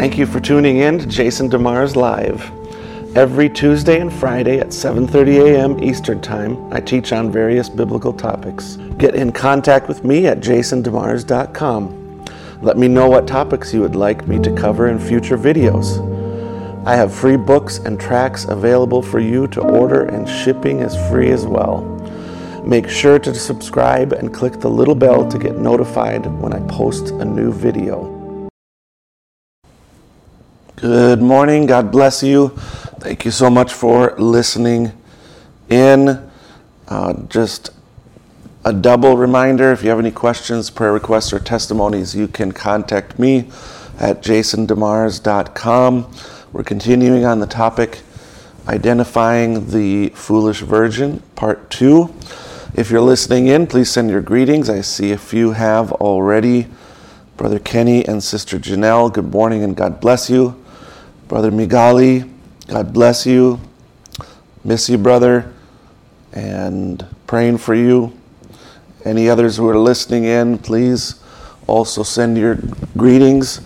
Thank you for tuning in to Jason DeMars Live. Every Tuesday and Friday at 7:30 a.m. Eastern Time, I teach on various biblical topics. Get in contact with me at jasondemars.com. Let me know what topics you would like me to cover in future videos. I have free books and tracks available for you to order and shipping is free as well. Make sure to subscribe and click the little bell to get notified when I post a new video. Good morning. God bless you. Thank you so much for listening in. Uh, just a double reminder if you have any questions, prayer requests, or testimonies, you can contact me at jasondemars.com. We're continuing on the topic identifying the foolish virgin, part two. If you're listening in, please send your greetings. I see a few have already. Brother Kenny and Sister Janelle, good morning and God bless you. Brother Migali, God bless you. Miss you, brother, and praying for you. Any others who are listening in, please also send your greetings.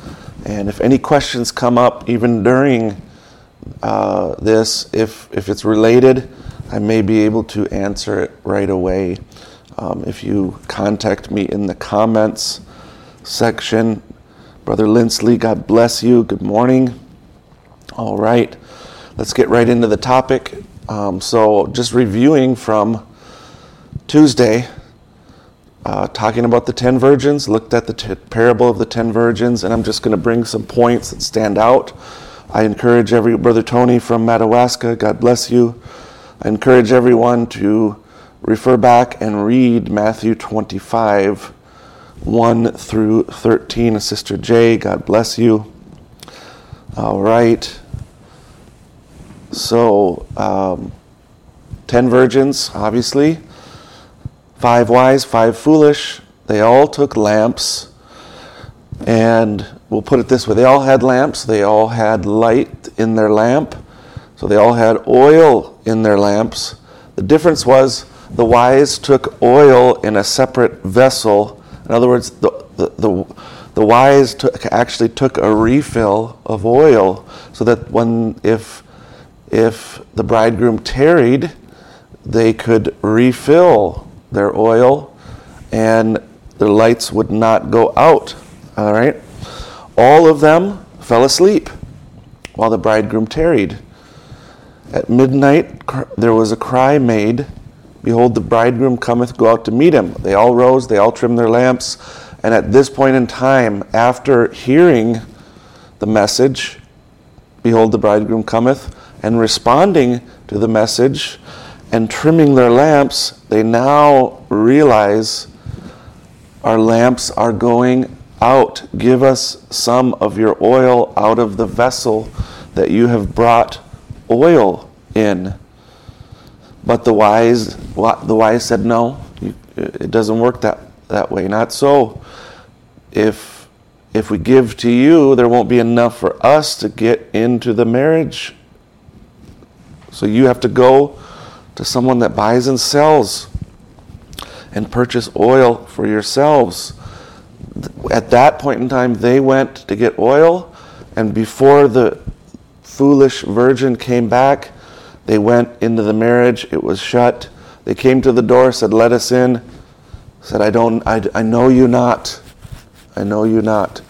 And if any questions come up, even during uh, this, if, if it's related, I may be able to answer it right away. Um, if you contact me in the comments section, Brother Lindsley, God bless you. Good morning. All right, let's get right into the topic. Um, so, just reviewing from Tuesday, uh, talking about the 10 virgins, looked at the t- parable of the 10 virgins, and I'm just going to bring some points that stand out. I encourage every brother Tony from Madawaska, God bless you. I encourage everyone to refer back and read Matthew 25, 1 through 13. Sister J, God bless you. All right. So, um, 10 virgins, obviously, five wise, five foolish. They all took lamps, and we'll put it this way they all had lamps, they all had light in their lamp, so they all had oil in their lamps. The difference was the wise took oil in a separate vessel. In other words, the, the, the, the wise took, actually took a refill of oil so that when if if the bridegroom tarried, they could refill their oil and their lights would not go out. All right? All of them fell asleep while the bridegroom tarried. At midnight, there was a cry made Behold, the bridegroom cometh, go out to meet him. They all rose, they all trimmed their lamps. And at this point in time, after hearing the message, Behold, the bridegroom cometh, and responding to the message and trimming their lamps, they now realize our lamps are going out. Give us some of your oil out of the vessel that you have brought oil in. But the wise, the wise said, no, it doesn't work that, that way. Not so. If, if we give to you, there won't be enough for us to get into the marriage so you have to go to someone that buys and sells and purchase oil for yourselves. At that point in time, they went to get oil, and before the foolish virgin came back, they went into the marriage. It was shut. They came to the door, said, Let us in. Said, I don't, I, I know you not. I know you not.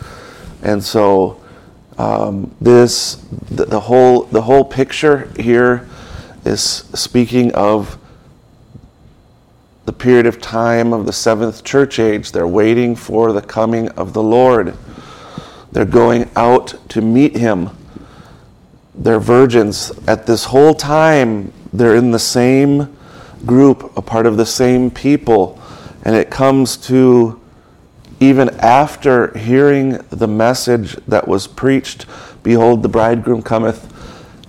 And so, um, this, the, the, whole, the whole picture here is speaking of the period of time of the seventh church age. They're waiting for the coming of the Lord. They're going out to meet him. They're virgins. At this whole time, they're in the same group, a part of the same people. And it comes to even after hearing the message that was preached Behold, the bridegroom cometh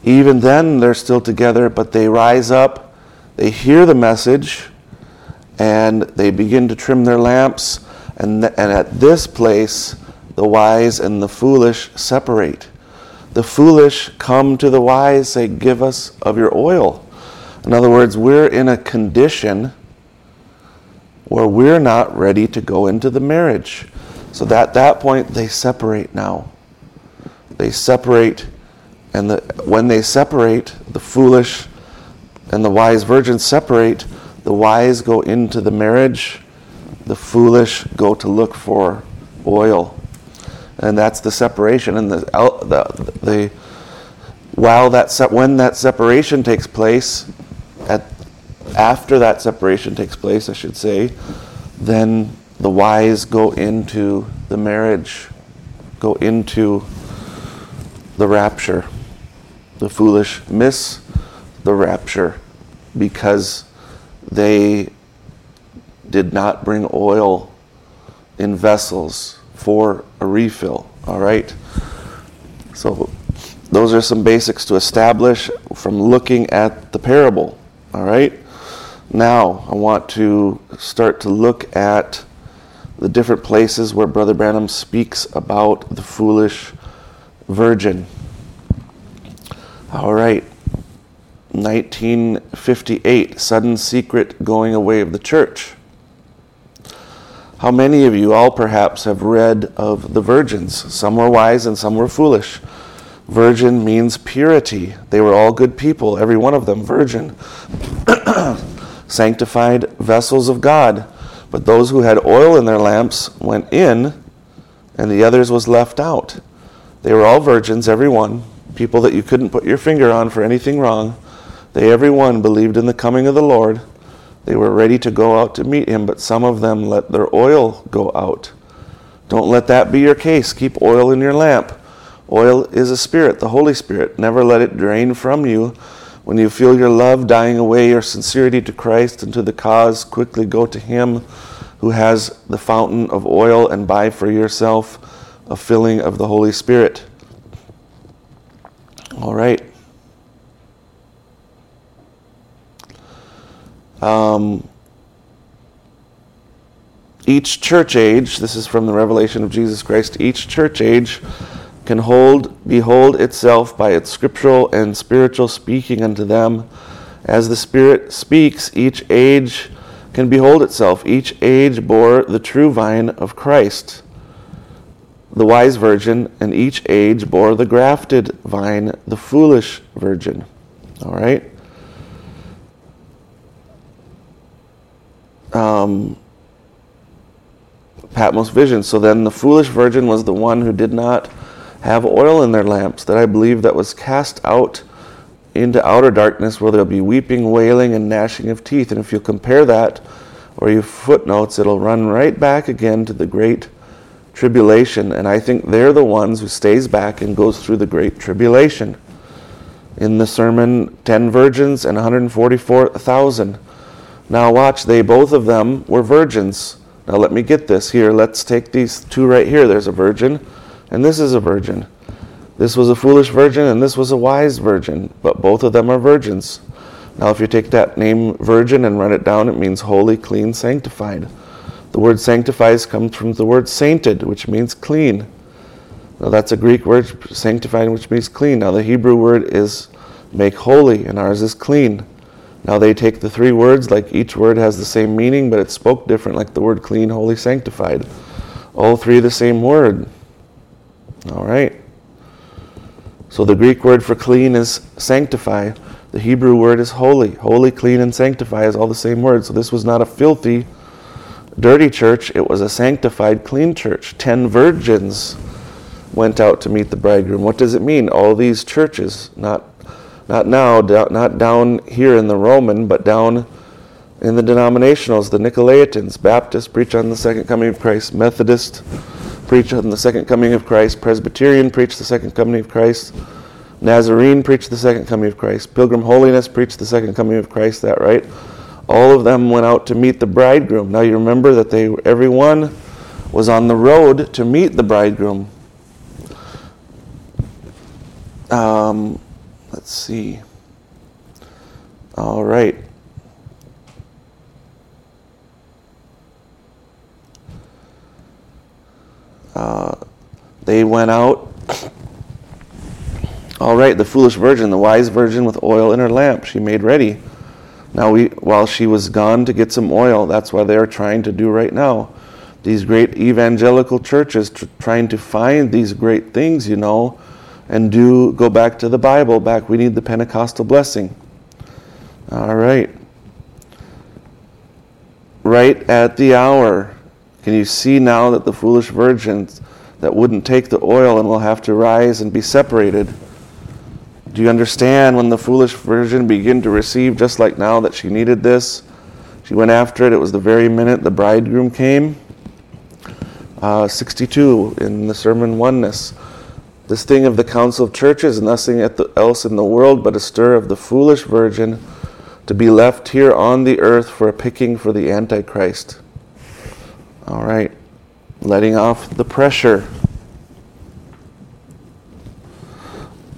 even then, they're still together, but they rise up, they hear the message, and they begin to trim their lamps. And, th- and at this place, the wise and the foolish separate. The foolish come to the wise, say, Give us of your oil. In other words, we're in a condition where we're not ready to go into the marriage. So at that point, they separate now. they separate, and the, when they separate, the foolish and the wise virgins separate. The wise go into the marriage, the foolish go to look for oil. And that's the separation. And the, the, the while that when that separation takes place, at after that separation takes place, I should say, then the wise go into the marriage, go into the rapture. The foolish miss the rapture because they did not bring oil in vessels for a refill. All right? So, those are some basics to establish from looking at the parable. All right? Now, I want to start to look at the different places where Brother Branham speaks about the foolish virgin. All right. 1958, sudden secret going away of the church. How many of you, all perhaps, have read of the virgins? Some were wise and some were foolish. Virgin means purity. They were all good people, every one of them, virgin. Sanctified vessels of God. But those who had oil in their lamps went in, and the others was left out. They were all virgins, every one, people that you couldn't put your finger on for anything wrong. They every one believed in the coming of the Lord. They were ready to go out to meet him, but some of them let their oil go out. Don't let that be your case. Keep oil in your lamp. Oil is a spirit, the Holy Spirit. Never let it drain from you. When you feel your love dying away, your sincerity to Christ and to the cause, quickly go to Him who has the fountain of oil and buy for yourself a filling of the Holy Spirit. All right. Um, each church age, this is from the revelation of Jesus Christ, each church age can hold behold itself by its scriptural and spiritual speaking unto them. As the Spirit speaks, each age can behold itself. Each age bore the true vine of Christ, the wise virgin, and each age bore the grafted vine, the foolish virgin. All right? Um, Patmos vision. So then the foolish virgin was the one who did not have oil in their lamps, that I believe that was cast out into outer darkness where there'll be weeping, wailing, and gnashing of teeth. And if you compare that, or you footnotes, it'll run right back again to the great tribulation. And I think they're the ones who stays back and goes through the great tribulation. In the sermon, 10 virgins and 144,000. Now watch, they both of them were virgins. Now let me get this here. Let's take these two right here. There's a virgin and this is a virgin. This was a foolish virgin, and this was a wise virgin, but both of them are virgins. Now, if you take that name virgin and run it down, it means holy, clean, sanctified. The word sanctifies comes from the word sainted, which means clean. Now, that's a Greek word, sanctified, which means clean. Now, the Hebrew word is make holy, and ours is clean. Now, they take the three words, like each word has the same meaning, but it's spoke different, like the word clean, holy, sanctified. All three the same word. All right. So the Greek word for clean is sanctify. The Hebrew word is holy. Holy, clean, and sanctify is all the same word. So this was not a filthy, dirty church. It was a sanctified, clean church. Ten virgins went out to meet the bridegroom. What does it mean? All these churches, not, not now, not down here in the Roman, but down in the denominationals, the Nicolaitans, Baptists preach on the second coming of Christ, Methodist preach on the second coming of Christ. Presbyterian preach the second coming of Christ. Nazarene preach the second coming of Christ. Pilgrim Holiness preach the second coming of Christ. That right? All of them went out to meet the bridegroom. Now you remember that they everyone was on the road to meet the bridegroom. Um, let's see. All right. Uh, they went out. All right, the foolish virgin, the wise virgin with oil in her lamp, she made ready. Now, we, while she was gone to get some oil, that's what they're trying to do right now. These great evangelical churches tr- trying to find these great things, you know, and do go back to the Bible. Back, we need the Pentecostal blessing. All right. Right at the hour, can you see now that the foolish virgins that wouldn't take the oil and will have to rise and be separated? Do you understand when the foolish virgin began to receive, just like now, that she needed this? She went after it. It was the very minute the bridegroom came. Uh, 62 in the sermon Oneness. This thing of the council of churches, nothing else in the world but a stir of the foolish virgin to be left here on the earth for a picking for the Antichrist. All right, letting off the pressure.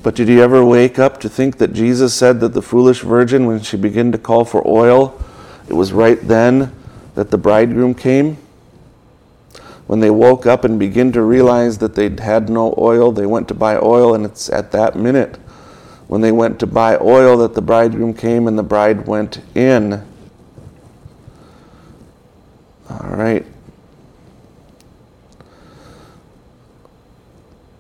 But did you ever wake up to think that Jesus said that the foolish virgin, when she began to call for oil, it was right then that the bridegroom came? When they woke up and began to realize that they'd had no oil, they went to buy oil, and it's at that minute when they went to buy oil that the bridegroom came and the bride went in. All right.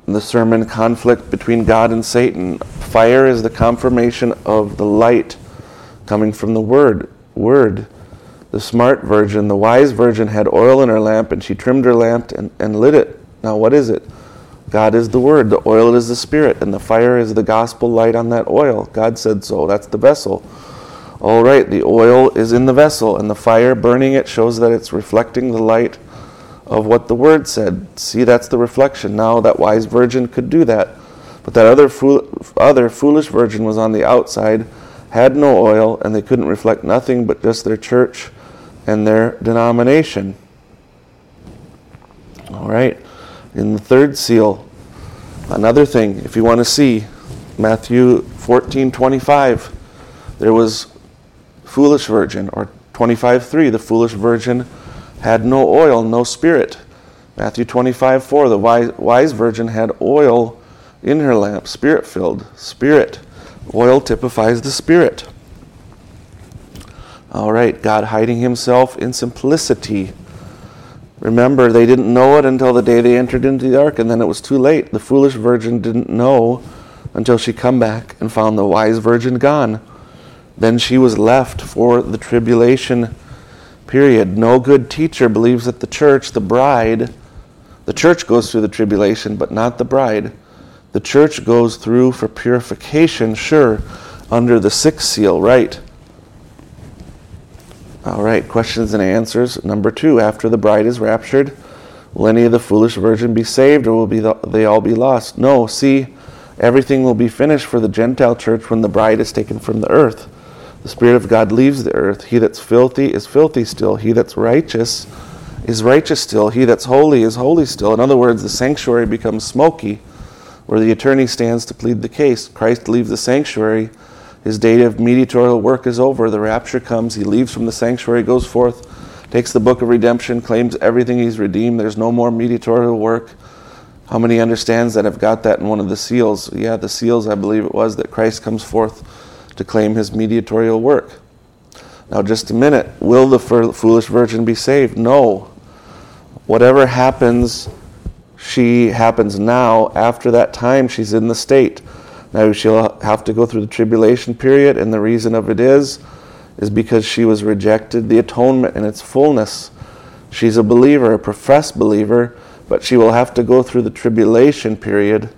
The sermon conflict between God and Satan. Fire is the confirmation of the light coming from the word. Word. The smart virgin, the wise virgin, had oil in her lamp and she trimmed her lamp and, and lit it. Now, what is it? God is the Word, the oil is the Spirit, and the fire is the gospel light on that oil. God said so. That's the vessel. All right, the oil is in the vessel, and the fire burning it shows that it's reflecting the light of what the Word said. See, that's the reflection. Now, that wise virgin could do that. But that other, fool, other foolish virgin was on the outside, had no oil, and they couldn't reflect nothing but just their church and their denomination. All right in the third seal. Another thing, if you want to see, Matthew 14 25, there was foolish virgin, or 25 3, the foolish virgin had no oil, no spirit. Matthew 25 4, the wise, wise virgin had oil in her lamp, spirit filled. Spirit. Oil typifies the spirit. All right, God hiding himself in simplicity. Remember, they didn't know it until the day they entered into the ark, and then it was too late. The foolish virgin didn't know until she come back and found the wise virgin gone. Then she was left for the tribulation period. No good teacher believes that the church, the bride, the church goes through the tribulation, but not the bride. The church goes through for purification, sure, under the sixth seal, right? All right, questions and answers. Number two, after the bride is raptured, will any of the foolish virgin be saved or will be the, they all be lost? No, see, everything will be finished for the Gentile church when the bride is taken from the earth. The Spirit of God leaves the earth. He that's filthy is filthy still. He that's righteous is righteous still. He that's holy is holy still. In other words, the sanctuary becomes smoky, where the attorney stands to plead the case. Christ leaves the sanctuary his day of mediatorial work is over. The rapture comes. He leaves from the sanctuary, goes forth, takes the book of redemption, claims everything he's redeemed. There's no more mediatorial work. How many understands that have got that in one of the seals? Yeah, the seals, I believe it was, that Christ comes forth to claim his mediatorial work. Now, just a minute. Will the foolish virgin be saved? No. Whatever happens, she happens now. After that time, she's in the state. Now she'll have to go through the tribulation period, and the reason of it is, is because she was rejected the atonement in its fullness. She's a believer, a professed believer, but she will have to go through the tribulation period.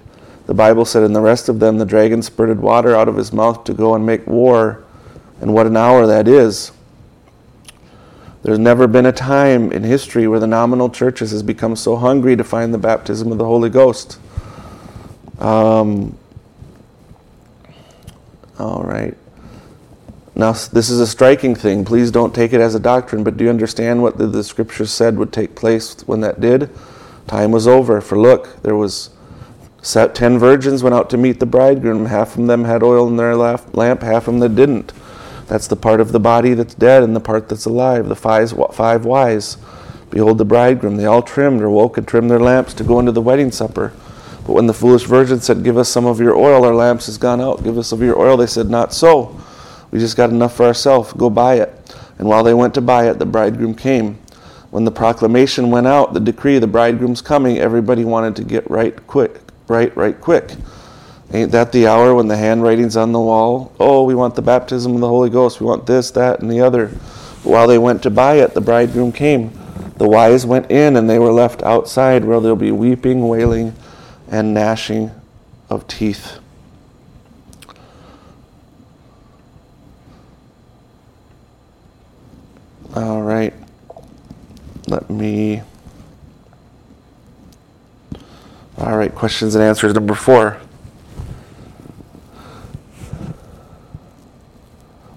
The Bible said, in the rest of them, the dragon spurted water out of his mouth to go and make war. And what an hour that is. There's never been a time in history where the nominal churches has become so hungry to find the baptism of the Holy Ghost. Um, all right. Now, this is a striking thing. Please don't take it as a doctrine, but do you understand what the, the scriptures said would take place when that did? Time was over. For look, there was ten virgins went out to meet the bridegroom. Half of them had oil in their lamp, half of them didn't. That's the part of the body that's dead and the part that's alive. The five, five wise. Behold the bridegroom. They all trimmed or woke and trimmed their lamps to go into the wedding supper. But when the foolish virgin said, Give us some of your oil, our lamps has gone out. Give us of your oil, they said, Not so. We just got enough for ourselves. Go buy it. And while they went to buy it, the bridegroom came. When the proclamation went out, the decree, the bridegroom's coming, everybody wanted to get right quick, right, right quick. Ain't that the hour when the handwriting's on the wall? Oh, we want the baptism of the Holy Ghost. We want this, that, and the other. While they went to buy it, the bridegroom came. The wise went in, and they were left outside, where there'll be weeping, wailing, and gnashing of teeth. All right. Let me. All right, questions and answers number four.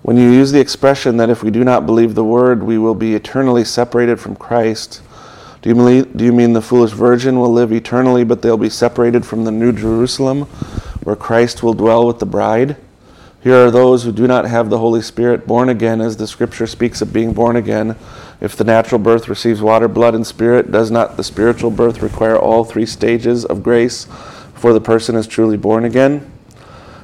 When you use the expression that if we do not believe the word, we will be eternally separated from Christ, do you, mean, do you mean the foolish virgin will live eternally, but they'll be separated from the new Jerusalem, where Christ will dwell with the bride? Here are those who do not have the Holy Spirit born again, as the scripture speaks of being born again. If the natural birth receives water, blood, and spirit, does not the spiritual birth require all three stages of grace before the person is truly born again?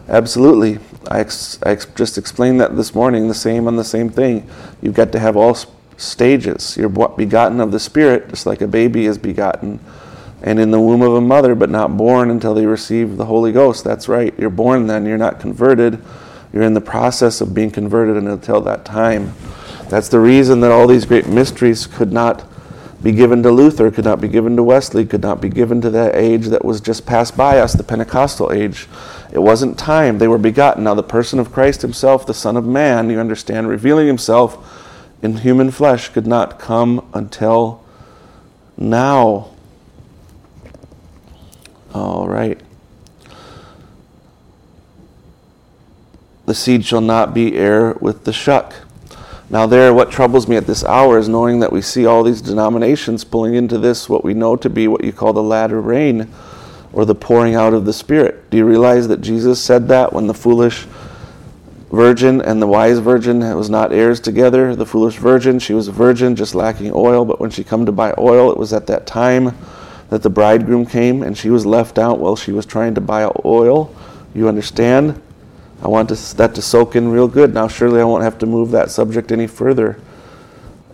Absolutely. I, ex- I ex- just explained that this morning, the same on the same thing. You've got to have all stages. You're begotten of the Spirit, just like a baby is begotten, and in the womb of a mother, but not born until they receive the Holy Ghost. That's right. You're born then. You're not converted. You're in the process of being converted and until that time. That's the reason that all these great mysteries could not be given to Luther, could not be given to Wesley, could not be given to that age that was just passed by us, the Pentecostal age. It wasn't time. They were begotten. Now, the person of Christ himself, the Son of Man, you understand, revealing himself in human flesh, could not come until now. All right. The seed shall not be heir with the shuck. Now, there, what troubles me at this hour is knowing that we see all these denominations pulling into this, what we know to be what you call the latter rain or the pouring out of the Spirit. Do you realize that Jesus said that when the foolish virgin and the wise virgin was not heirs together? The foolish virgin, she was a virgin, just lacking oil, but when she come to buy oil, it was at that time that the bridegroom came and she was left out while she was trying to buy oil. You understand? I want to, that to soak in real good. Now, surely I won't have to move that subject any further.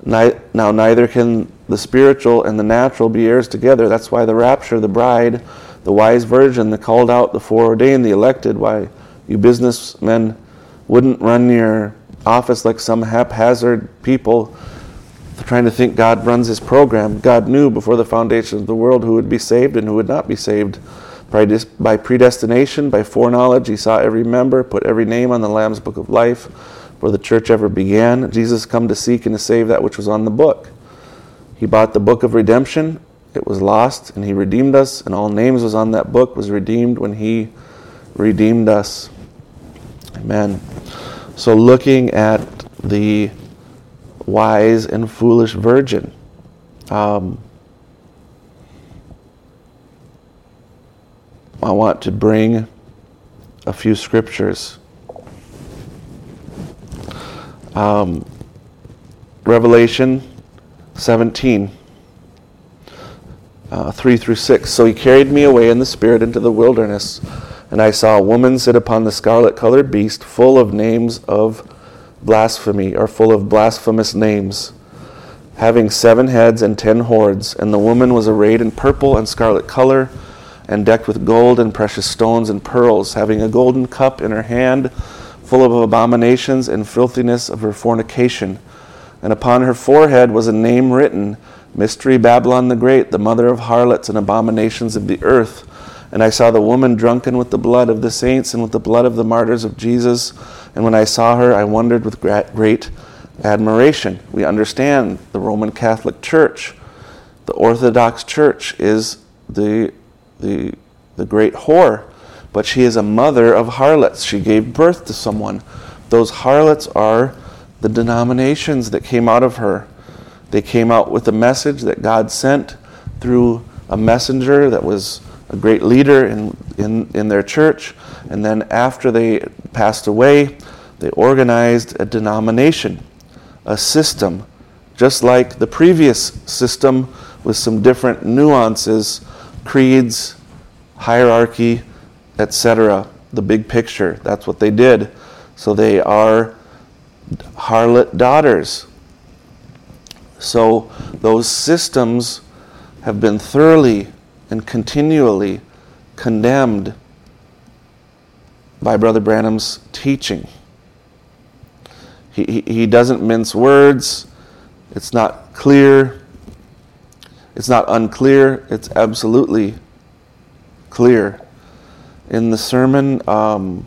Now, neither can the spiritual and the natural be heirs together. That's why the rapture, the bride, the wise virgin, the called out, the foreordained, the elected, why you businessmen wouldn't run your office like some haphazard people trying to think God runs his program. God knew before the foundation of the world who would be saved and who would not be saved. By predestination, by foreknowledge, he saw every member, put every name on the Lamb's book of life before the church ever began. Jesus come to seek and to save that which was on the book. He bought the book of redemption it was lost and he redeemed us and all names was on that book was redeemed when he redeemed us amen so looking at the wise and foolish virgin um, i want to bring a few scriptures um, revelation 17 uh, 3 through 6. So he carried me away in the Spirit into the wilderness, and I saw a woman sit upon the scarlet colored beast, full of names of blasphemy, or full of blasphemous names, having seven heads and ten horns. And the woman was arrayed in purple and scarlet color, and decked with gold and precious stones and pearls, having a golden cup in her hand, full of abominations and filthiness of her fornication. And upon her forehead was a name written Mystery Babylon the Great, the mother of harlots and abominations of the earth. And I saw the woman drunken with the blood of the saints and with the blood of the martyrs of Jesus. And when I saw her, I wondered with great admiration. We understand the Roman Catholic Church, the Orthodox Church is the, the, the great whore, but she is a mother of harlots. She gave birth to someone. Those harlots are the denominations that came out of her. They came out with a message that God sent through a messenger that was a great leader in, in, in their church. And then after they passed away, they organized a denomination, a system, just like the previous system with some different nuances, creeds, hierarchy, etc. The big picture. That's what they did. So they are harlot daughters. So those systems have been thoroughly and continually condemned by Brother Branham's teaching. He, he, he doesn't mince words. It's not clear. It's not unclear. It's absolutely clear. In the sermon, um,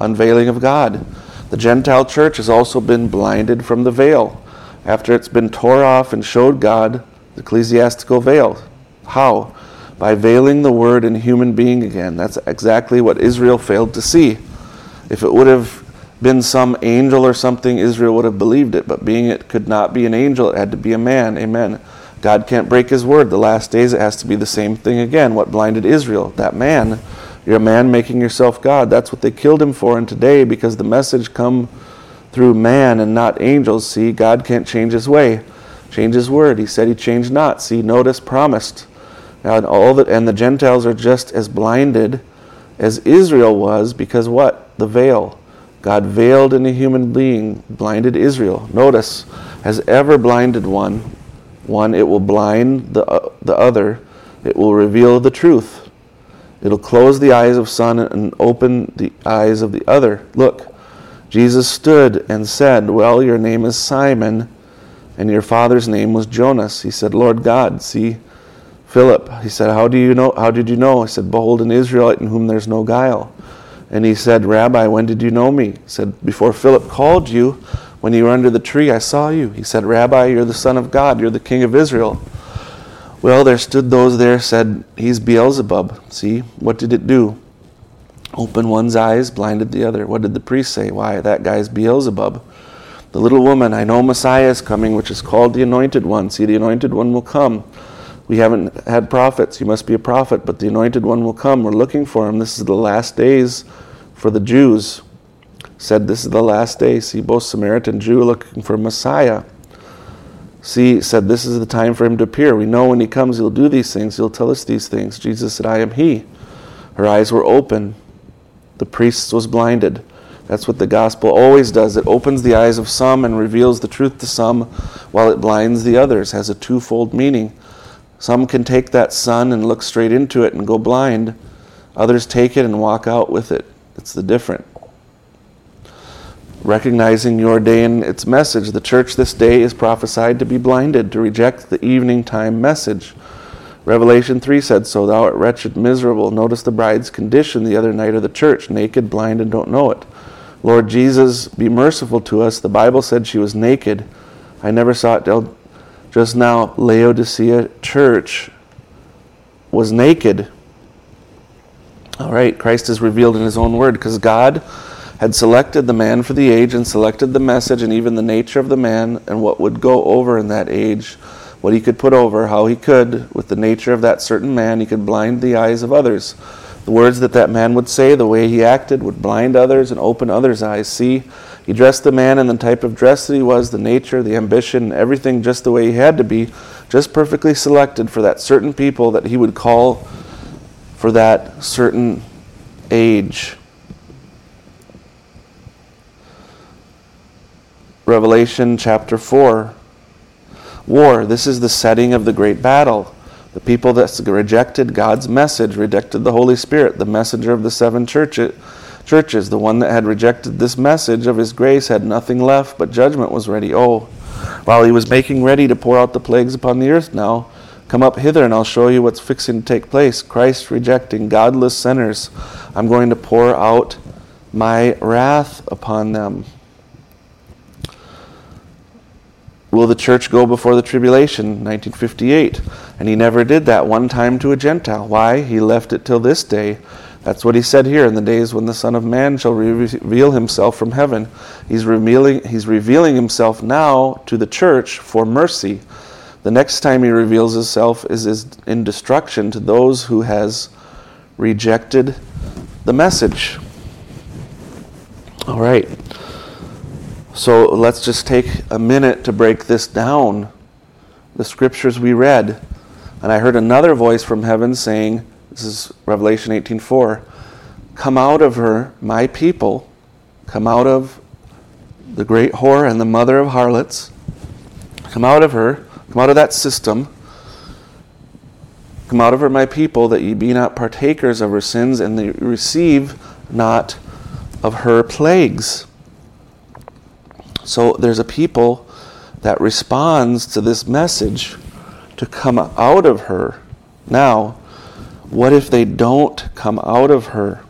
Unveiling of God, the Gentile church has also been blinded from the veil after it's been tore off and showed God the ecclesiastical veil. How? By veiling the word in human being again. That's exactly what Israel failed to see. If it would have been some angel or something, Israel would have believed it. But being it could not be an angel, it had to be a man. Amen. God can't break his word. The last days it has to be the same thing again. What blinded Israel? That man. You're a man making yourself God. That's what they killed him for. And today, because the message come through man and not angels, see, God can't change his way, change his word. He said he changed not. See, notice, promised. Now, and all that, and the Gentiles are just as blinded as Israel was because what? The veil. God veiled in a human being, blinded Israel. Notice, has ever blinded one, one, it will blind the, uh, the other, it will reveal the truth. It'll close the eyes of son and open the eyes of the other. Look, Jesus stood and said, Well, your name is Simon, and your father's name was Jonas. He said, Lord God, see Philip. He said, How do you know how did you know? He said, Behold an Israelite in whom there's no guile. And he said, Rabbi, when did you know me? He said, Before Philip called you, when you were under the tree, I saw you. He said, Rabbi, you're the Son of God, you're the King of Israel. Well, there stood those there, said, He's Beelzebub. See, what did it do? Opened one's eyes, blinded the other. What did the priest say? Why, that guy's Beelzebub. The little woman, I know Messiah is coming, which is called the Anointed One. See, the Anointed One will come. We haven't had prophets. You must be a prophet, but the Anointed One will come. We're looking for him. This is the last days for the Jews. Said, This is the last day. See, both Samaritan Jew looking for Messiah. See, said, This is the time for him to appear. We know when he comes, he'll do these things. He'll tell us these things. Jesus said, I am he. Her eyes were open the priest was blinded. That's what the gospel always does. It opens the eyes of some and reveals the truth to some while it blinds the others, has a twofold meaning. Some can take that sun and look straight into it and go blind. Others take it and walk out with it. It's the different. Recognizing your day and its message, the church this day is prophesied to be blinded, to reject the evening time message. Revelation 3 said, So thou art wretched, miserable. Notice the bride's condition the other night of the church naked, blind, and don't know it. Lord Jesus, be merciful to us. The Bible said she was naked. I never saw it just now. Laodicea church was naked. All right, Christ is revealed in his own word because God had selected the man for the age and selected the message and even the nature of the man and what would go over in that age what he could put over, how he could, with the nature of that certain man, he could blind the eyes of others. The words that that man would say, the way he acted, would blind others and open others' eyes. See, he dressed the man in the type of dress that he was, the nature, the ambition, everything just the way he had to be, just perfectly selected for that certain people that he would call for that certain age. Revelation chapter 4 war. This is the setting of the great battle. The people that rejected God's message, rejected the Holy Spirit, the messenger of the seven churches, churches, the one that had rejected this message of his grace had nothing left, but judgment was ready. Oh, while he was making ready to pour out the plagues upon the earth now, come up hither and I'll show you what's fixing to take place. Christ rejecting godless sinners. I'm going to pour out my wrath upon them. Will the church go before the tribulation? 1958. And he never did that one time to a Gentile. Why? He left it till this day. That's what he said here in the days when the Son of Man shall reveal himself from heaven. He's revealing, he's revealing himself now to the church for mercy. The next time he reveals himself is in destruction to those who has rejected the message. All right. So let's just take a minute to break this down. The scriptures we read. And I heard another voice from heaven saying, this is Revelation 18:4, "Come out of her, my people, come out of the great whore and the mother of harlots. Come out of her, come out of that system. Come out of her, my people, that ye be not partakers of her sins, and ye receive not of her plagues. So there's a people that responds to this message to come out of her. Now, what if they don't come out of her?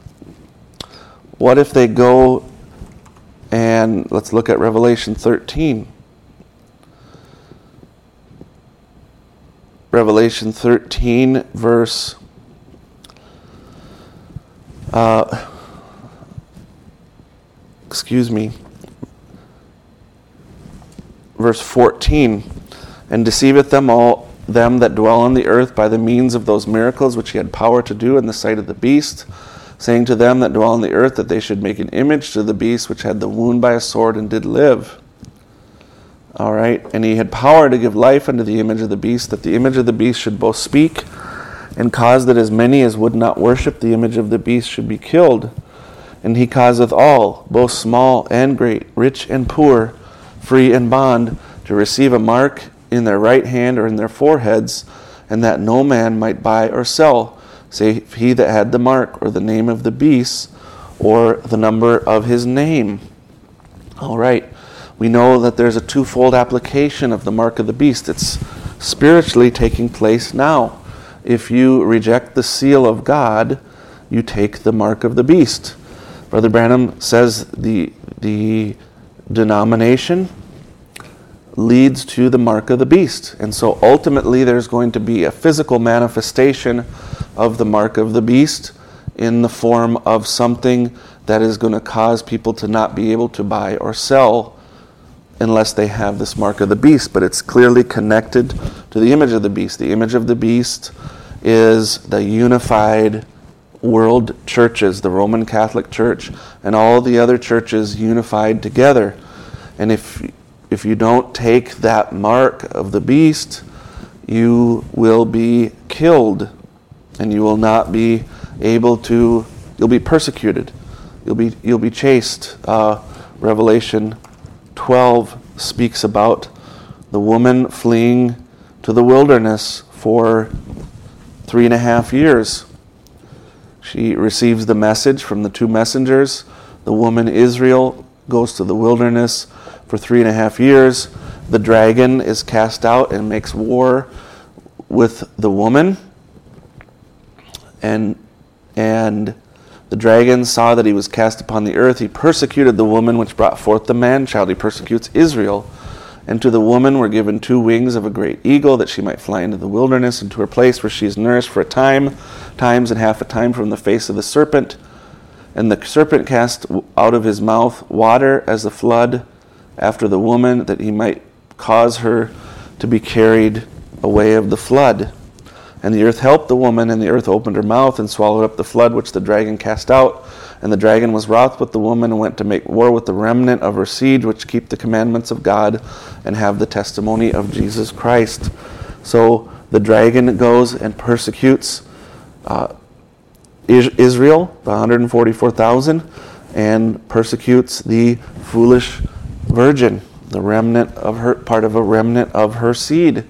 What if they go and let's look at Revelation 13. Revelation 13, verse uh, excuse me, verse 14, and deceiveth them all them that dwell on the earth by the means of those miracles which he had power to do in the sight of the beast, saying to them that dwell on the earth that they should make an image to the beast which had the wound by a sword and did live. All right, and he had power to give life unto the image of the beast, that the image of the beast should both speak and cause that as many as would not worship the image of the beast should be killed. And he causeth all, both small and great, rich and poor, free and bond, to receive a mark in their right hand or in their foreheads, and that no man might buy or sell, save he that had the mark or the name of the beast or the number of his name. All right, we know that there's a twofold application of the mark of the beast. It's spiritually taking place now. If you reject the seal of God, you take the mark of the beast. Brother Branham says the, the denomination leads to the mark of the beast. And so ultimately, there's going to be a physical manifestation of the mark of the beast in the form of something that is going to cause people to not be able to buy or sell unless they have this mark of the beast. But it's clearly connected to the image of the beast. The image of the beast is the unified world churches, the Roman Catholic Church, and all the other churches unified together. And if if you don't take that mark of the beast, you will be killed and you will not be able to, you'll be persecuted. You'll be, you'll be chased. Uh, Revelation 12 speaks about the woman fleeing to the wilderness for three and a half years. She receives the message from the two messengers. The woman Israel goes to the wilderness for three and a half years. The dragon is cast out and makes war with the woman. And, and the dragon saw that he was cast upon the earth. He persecuted the woman which brought forth the man child. He persecutes Israel. And to the woman were given two wings of a great eagle, that she might fly into the wilderness, into her place where she is nourished for a time, times and half a time from the face of the serpent. And the serpent cast out of his mouth water as a flood after the woman, that he might cause her to be carried away of the flood. And the earth helped the woman, and the earth opened her mouth and swallowed up the flood which the dragon cast out. And the dragon was wroth with the woman and went to make war with the remnant of her seed, which keep the commandments of God and have the testimony of Jesus Christ. So the dragon goes and persecutes uh, Israel, the 144,000, and persecutes the foolish virgin, the remnant of her part of a remnant of her seed.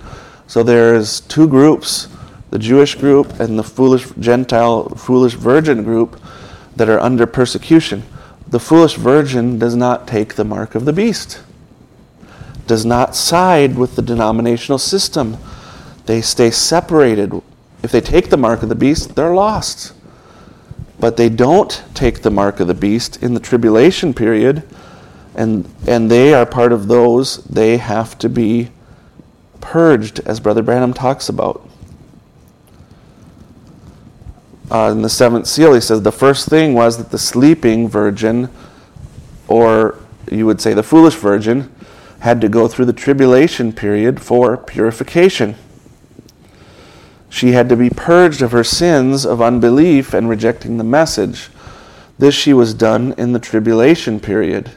So there's two groups, the Jewish group and the foolish Gentile foolish virgin group that are under persecution. The foolish virgin does not take the mark of the beast. Does not side with the denominational system. They stay separated. If they take the mark of the beast, they're lost. But they don't take the mark of the beast in the tribulation period and and they are part of those they have to be purged as brother branham talks about uh, in the seventh seal he says the first thing was that the sleeping virgin or you would say the foolish virgin had to go through the tribulation period for purification. She had to be purged of her sins of unbelief and rejecting the message. This she was done in the tribulation period.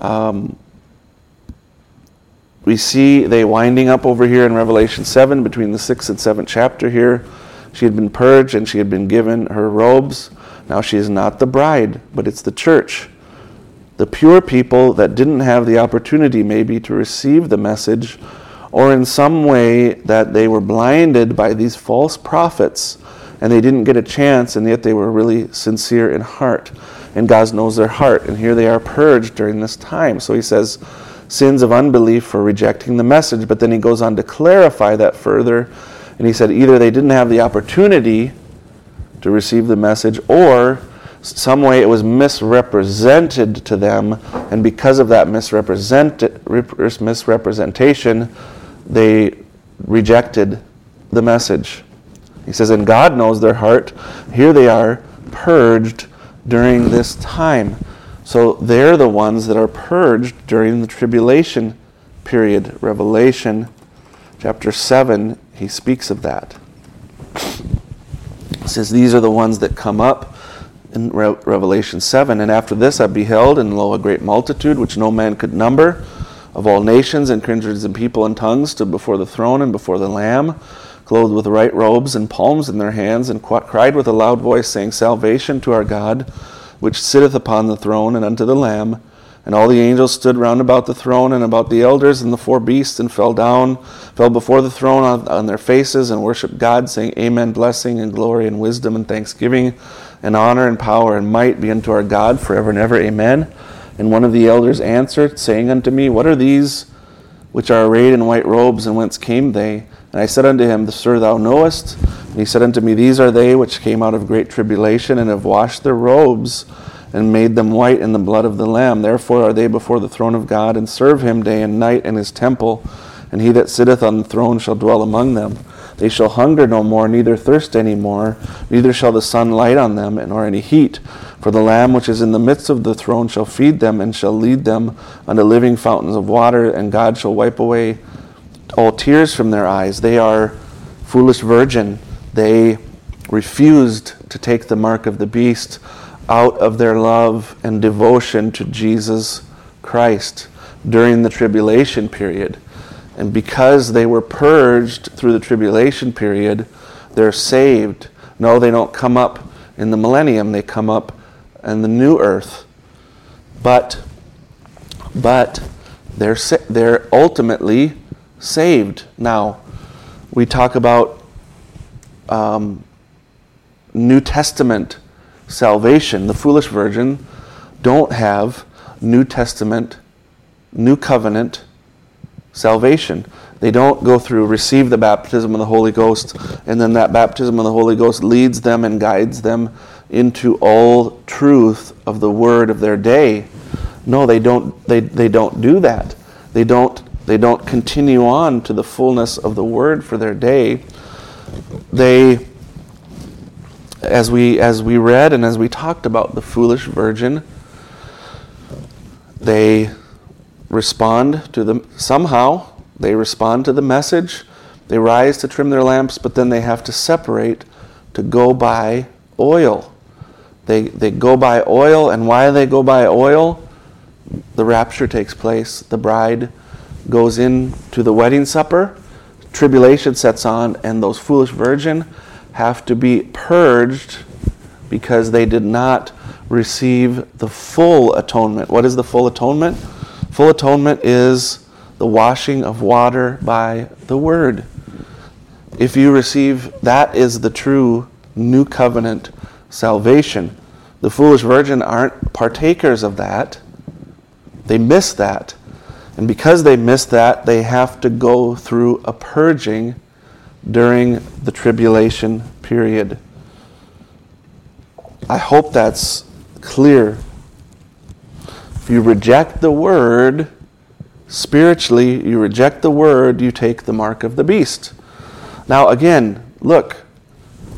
Um, we see they winding up over here in Revelation 7 between the sixth and seventh chapter here. She had been purged and she had been given her robes. Now she is not the bride, but it's the church. The pure people that didn't have the opportunity, maybe, to receive the message, or in some way that they were blinded by these false prophets and they didn't get a chance, and yet they were really sincere in heart. And God knows their heart, and here they are purged during this time. So he says, sins of unbelief for rejecting the message, but then he goes on to clarify that further, and he said either they didn't have the opportunity to receive the message, or some way it was misrepresented to them, and because of that misrepresent, misrepresentation, they rejected the message. He says, and God knows their heart. Here they are, purged during this time. So they're the ones that are purged during the tribulation period. Revelation chapter 7, he speaks of that. He says, These are the ones that come up in Re- Revelation 7. And after this I beheld, and lo, a great multitude, which no man could number, of all nations and kindreds and people and tongues, stood before the throne and before the Lamb, clothed with white robes and palms in their hands, and cried with a loud voice, saying, Salvation to our God, which sitteth upon the throne, and unto the Lamb. And all the angels stood round about the throne and about the elders and the four beasts, and fell down, fell before the throne on, on their faces, and worshipped God, saying, Amen, blessing and glory and wisdom and thanksgiving and honor and power and might be unto our God forever and ever. Amen. And one of the elders answered, saying unto me, What are these which are arrayed in white robes, and whence came they? And I said unto him, Sir, thou knowest. And he said unto me, These are they which came out of great tribulation, and have washed their robes, and made them white in the blood of the Lamb. Therefore are they before the throne of God, and serve him day and night in his temple. And he that sitteth on the throne shall dwell among them. They shall hunger no more, neither thirst any more, neither shall the sun light on them, nor any heat. For the Lamb which is in the midst of the throne shall feed them, and shall lead them unto living fountains of water, and God shall wipe away all tears from their eyes. They are foolish virgin. They refused to take the mark of the beast out of their love and devotion to Jesus Christ during the tribulation period. And because they were purged through the tribulation period, they're saved. No, they don't come up in the millennium, they come up in the new earth. But but they're they're ultimately saved. Now, we talk about um, New Testament salvation. The foolish virgin don't have New Testament, New Covenant salvation. They don't go through, receive the baptism of the Holy Ghost, and then that baptism of the Holy Ghost leads them and guides them into all truth of the word of their day. No, they don't they, they don't do that. They don't they don't continue on to the fullness of the word for their day. They as we as we read and as we talked about the foolish virgin, they respond to them somehow. They respond to the message. They rise to trim their lamps, but then they have to separate to go buy oil. They, they go buy oil, and why they go buy oil? The rapture takes place. The bride goes in to the wedding supper. Tribulation sets on, and those foolish virgin have to be purged because they did not receive the full atonement. What is the full atonement? Full atonement is the washing of water by the word. If you receive, that is the true new covenant salvation. The foolish virgin aren't partakers of that. They miss that. And because they miss that, they have to go through a purging during the tribulation period. I hope that's clear If you reject the word, spiritually, you reject the word, you take the mark of the beast. Now, again, look,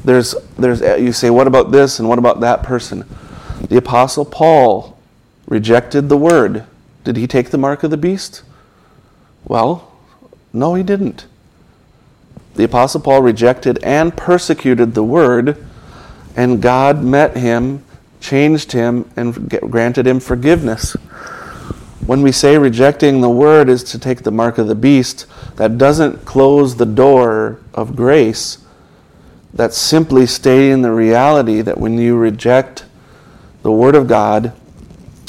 there's, there's, you say, what about this and what about that person? The Apostle Paul rejected the word. Did he take the mark of the beast? Well, no, he didn't. The Apostle Paul rejected and persecuted the word, and God met him changed him and granted him forgiveness. When we say rejecting the word is to take the mark of the beast, that doesn't close the door of grace. That's simply stating the reality that when you reject the word of God,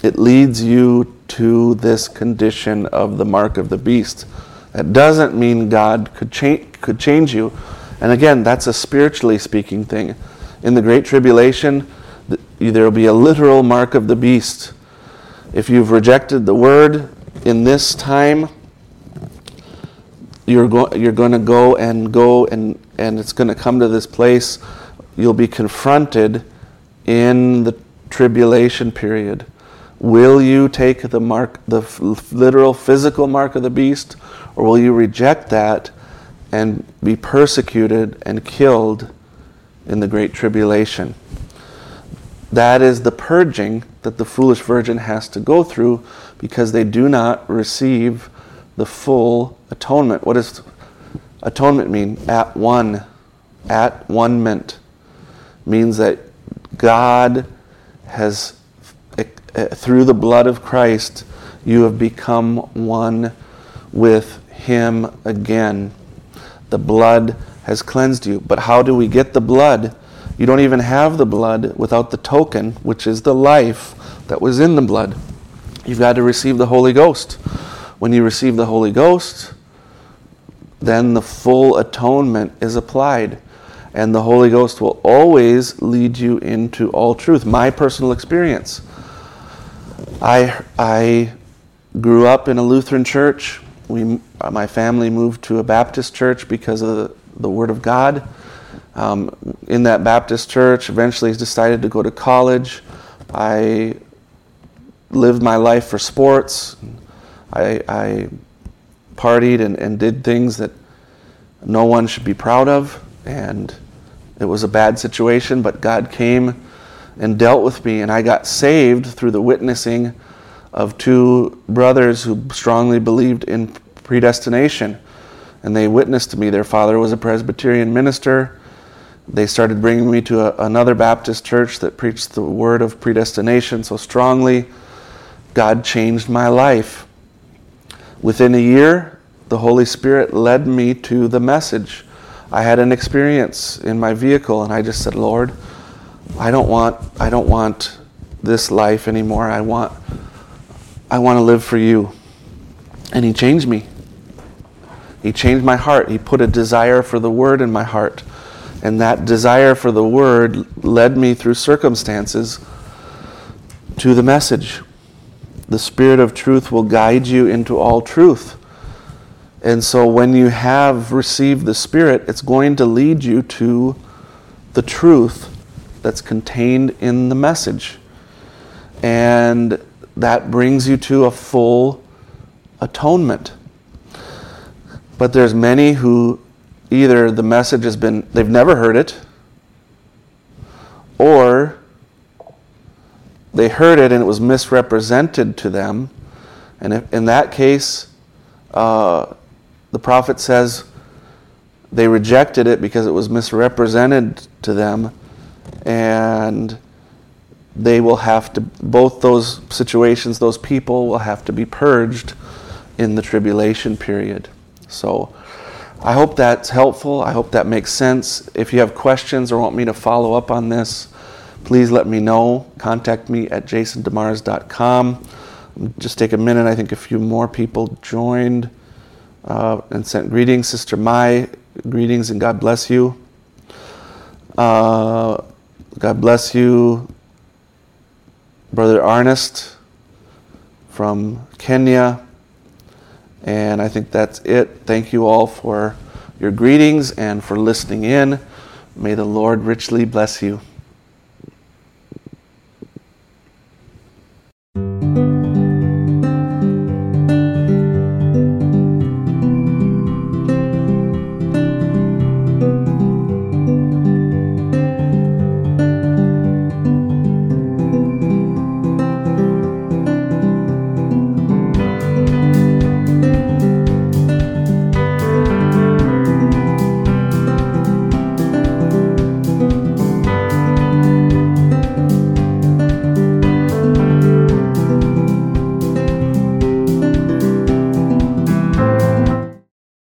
it leads you to this condition of the mark of the beast. That doesn't mean God could change could change you. And again, that's a spiritually speaking thing. In the Great Tribulation, there will be a literal mark of the beast. If you've rejected the word in this time, you're, go- you're going to go and go, and, and it's going to come to this place. You'll be confronted in the tribulation period. Will you take the mark, the f- literal physical mark of the beast, or will you reject that and be persecuted and killed in the great tribulation? That is the purging that the foolish virgin has to go through because they do not receive the full atonement. What does atonement mean? At one. At one meant means that God has, through the blood of Christ, you have become one with Him again. The blood has cleansed you. But how do we get the blood? You don't even have the blood without the token, which is the life that was in the blood. You've got to receive the Holy Ghost. When you receive the Holy Ghost, then the full atonement is applied. And the Holy Ghost will always lead you into all truth. My personal experience. I, I grew up in a Lutheran church. We, my family moved to a Baptist church because of the, the Word of God. Um, in that Baptist church, eventually decided to go to college. I lived my life for sports. I, I partied and, and did things that no one should be proud of. And it was a bad situation, but God came and dealt with me, and I got saved through the witnessing of two brothers who strongly believed in predestination. And they witnessed to me. Their father was a Presbyterian minister. They started bringing me to a, another Baptist church that preached the word of predestination so strongly. God changed my life. Within a year, the Holy Spirit led me to the message. I had an experience in my vehicle and I just said, "Lord, I don't want I don't want this life anymore. I want I want to live for you." And he changed me. He changed my heart. He put a desire for the word in my heart. And that desire for the word led me through circumstances to the message the Spirit of truth will guide you into all truth. And so when you have received the Spirit, it's going to lead you to the truth that's contained in the message. And that brings you to a full atonement. But there's many who either the message has been, they've never heard it, or they heard it and it was misrepresented to them. And if, in that case, uh, the prophet says they rejected it because it was misrepresented to them, and they will have to, both those situations, those people will have to be purged in the tribulation period. So I hope that's helpful. I hope that makes sense. If you have questions or want me to follow up on this, please let me know. Contact me at jasondemars.com. Just take a minute. I think a few more people joined uh, and sent greetings. Sister Mai, greetings and God bless you. Uh, God bless you, Brother Arnest from Kenya. And I think that's it. Thank you all for your greetings and for listening in. May the Lord richly bless you.